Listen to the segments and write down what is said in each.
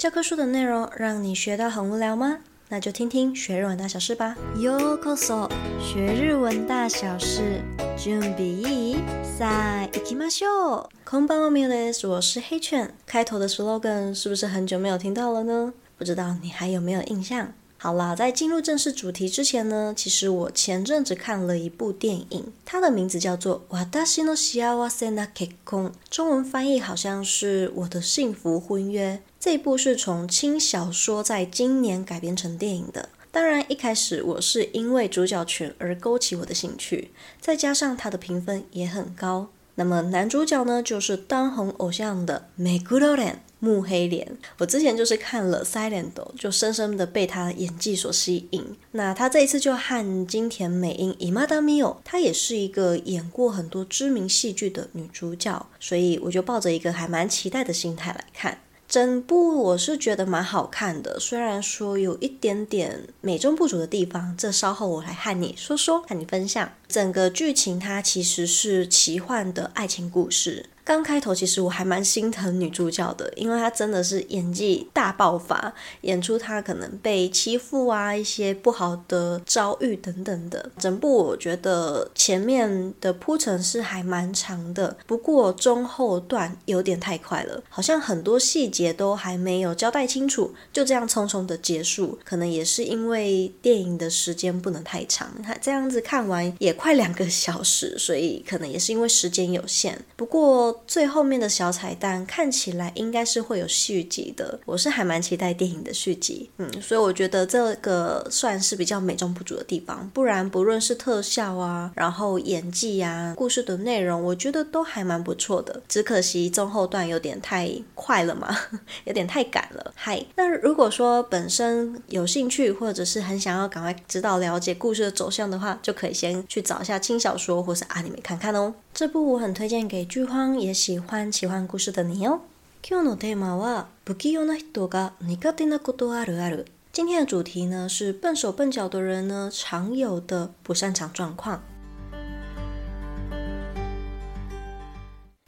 教科书的内容让你学到很无聊吗？那就听听学日文大小事吧。ようこそ，学日文大小事，准备いい？さあ、行きましょう。こんばんは、みなさん，我是黑犬。开头的 slogan 是不是很久没有听到了呢？不知道你还有没有印象？ 好啦，在进入正式主题之前呢，其实我前阵子看了一部电影，它的名字叫做《私の幸せな结婚》，中文翻译好像是《我的幸福婚约》。这一部是从轻小说在今年改编成电影的。当然，一开始我是因为主角群而勾起我的兴趣，再加上它的评分也很高。那么男主角呢，就是当红偶像的目黒莲。 木黑莲，我之前就是看了《Silent》，就深深的被他的演技所吸引。那他这一次就和金田美樱、伊玛达米欧，她也是一个演过很多知名戏剧的女主角，所以我就抱着一个还蛮期待的心态来看。整部我是觉得蛮好看的，虽然说有一点点美中不足的地方，这稍后我来和你说说，和你分享。整个剧情它其实是奇幻的爱情故事。刚开头其实我还蛮心疼女主角的，因为她真的是演技大爆发，演出她可能被欺负啊，一些不好的遭遇等等的。整部我觉得前面的铺陈是还蛮长的，不过中后段有点太快了，好像很多细节都还没有交代清楚，就这样匆匆的结束。可能也是因为电影的时间不能太长，它这样子看完也快两个小时，所以可能也是因为时间有限。不过。最后面的小彩蛋看起来应该是会有续集的，我是还蛮期待电影的续集，嗯，所以我觉得这个算是比较美中不足的地方，不然不论是特效啊，然后演技啊，故事的内容，我觉得都还蛮不错的，只可惜中后段有点太快了嘛，有点太赶了。嗨，那如果说本身有兴趣或者是很想要赶快知道了解故事的走向的话，就可以先去找一下轻小说或是アニメ看看哦。这部我很推荐给剧荒 也喜欢奇幻故事的你哦。今日のテーマは不器用な人が苦手なことあるある。今天的主题呢是笨手笨脚的人呢常有的不擅长状况。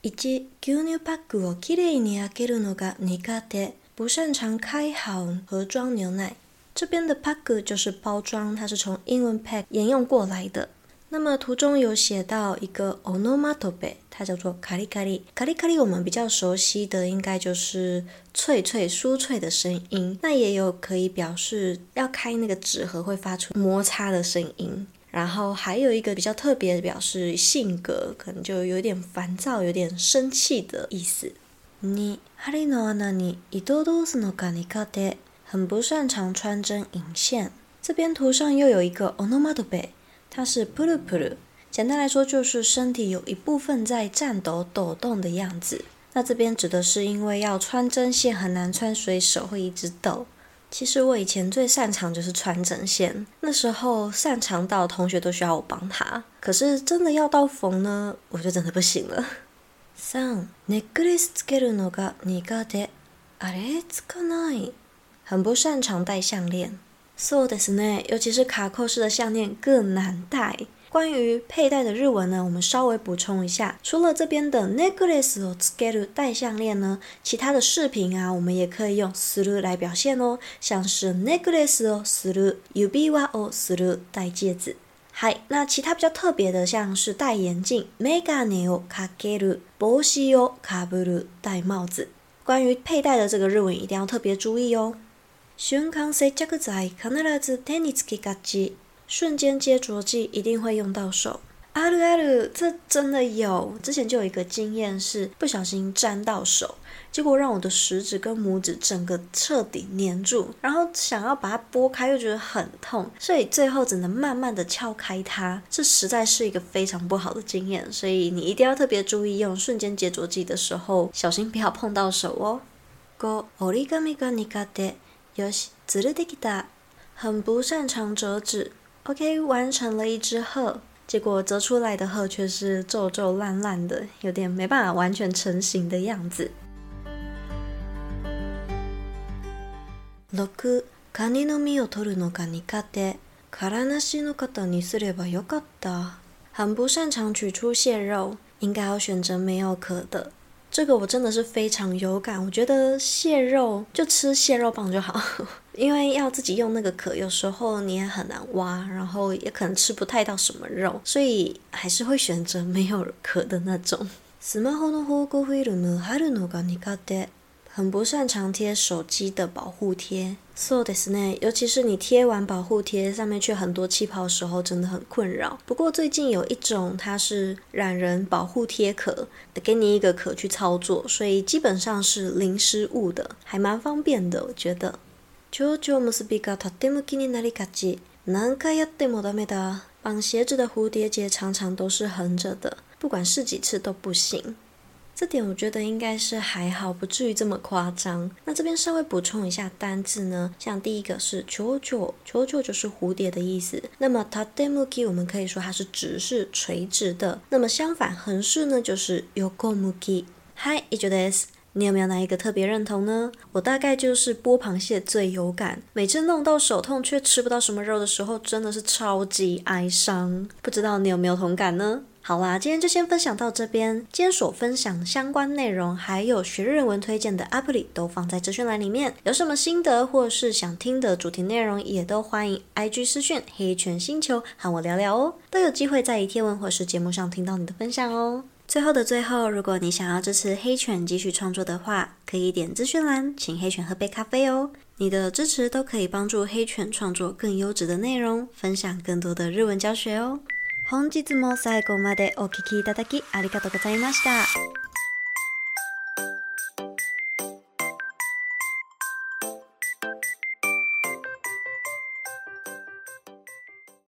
一、牛乳パックをきれいに开けるのが苦手，不擅长开好盒装牛奶。这边的パック就是包装，它是从英文 pack 沿用过来的。 那么图中有写到一个オノマトペ，它叫做カリカリ。カリカリ我们比较熟悉的应该就是脆脆酥脆的声音，那也有可以表示要开那个纸盒会发出摩擦的声音。然后还有一个比较特别的表示性格，可能就有点烦躁、有点生气的意思。に针の穴に糸通すのが苦手，很不擅长穿针引线。这边图上又有一个オノマトペ。 它是プルプル，简单来说就是身体有一部分在颤抖、抖动的样子。那这边指的是因为要穿针线很难穿，所以手会一直抖。其实我以前最擅长就是穿针线，那时候擅长到同学都需要我帮他。可是真的要到缝呢，我就真的不行了。三、ネックレスつけるのが苦手。あれ、つかない。很不擅长戴项链。 そうですね，尤其是卡扣式的项链更难戴。关于佩戴的日文呢，我们稍微补充一下。除了这边的ネックレスをつける戴项链呢，其他的饰品啊，我们也可以用する来表现哦。像是ネックレスをする、指轮をする戴戒指。嗨，那其他比较特别的，像是戴眼镜、メガネをかける、帽子をかぶる戴帽子。关于佩戴的这个日文，一定要特别注意哦。 瞬间接着剂必ず手につきがち，瞬间接着剂一定会用到手。あるある，这真的有。之前就有一个经验是不小心沾到手，结果让我的食指跟拇指整个彻底黏住，然后想要把它拨开又觉得很痛，所以最后只能慢慢的敲开它。这实在是一个非常不好的经验，所以你一定要特别注意用瞬间接着剂的时候，小心不要碰到手哦。五、折り纸が苦手。 よし、ずるできた。很不擅长折纸，OK，完成了一只鹤，结果折出来的鹤却是皱皱烂烂的，有点没办法完全成型的样子。六、カニの身を取るのが苦手。壳なしの方にすればよかった。很不擅长取出蟹肉，应该要选择没有壳的。 这个我真的是非常有感。我觉得蟹肉就吃蟹肉棒就好，因为要自己用那个壳，有时候你也很难挖，然后也可能吃不太到什么肉，所以还是会选择没有壳的那种。很不擅长贴手机的保护贴，そうですね。尤其是你贴完保护贴，上面却很多气泡的时候，真的很困扰。不过最近有一种，它是懒人保护贴壳，给你一个壳去操作，所以基本上是零失误的，还蛮方便的，我觉得。绑鞋子的蝴蝶结常常都是横着的，不管试几次都不行。 这点我觉得应该是还好，不至于这么夸张。那这边稍微补充一下单字呢，像第一个是ちょうちょ，ちょうちょ就是蝴蝶的意思。那么たてむき我们可以说它是直是垂直的。那么相反横式呢就是横向き。嗨，以上です。你有没有哪一个特别认同呢？我大概就是剥螃蟹最有感，每次弄到手痛却吃不到什么肉的时候，真的是超级哀伤。不知道你有没有同感呢？ 好啦，今天就先分享到这边。今天所分享相关内容，还有学日文推荐的 App 都放在资讯栏里面。有什么心得或是想听的主题内容，也都欢迎 IG 私讯黑犬星球和我聊聊哦，都有机会在天文或是节目上听到你的分享哦。最后的最后，如果你想要支持黑犬继续创作的话，可以点资讯栏，请黑犬喝杯咖啡哦。你的支持都可以帮助黑犬创作更优质的内容，分享更多的日文教学哦。本日も最後までお聴きいただきありがとうございました。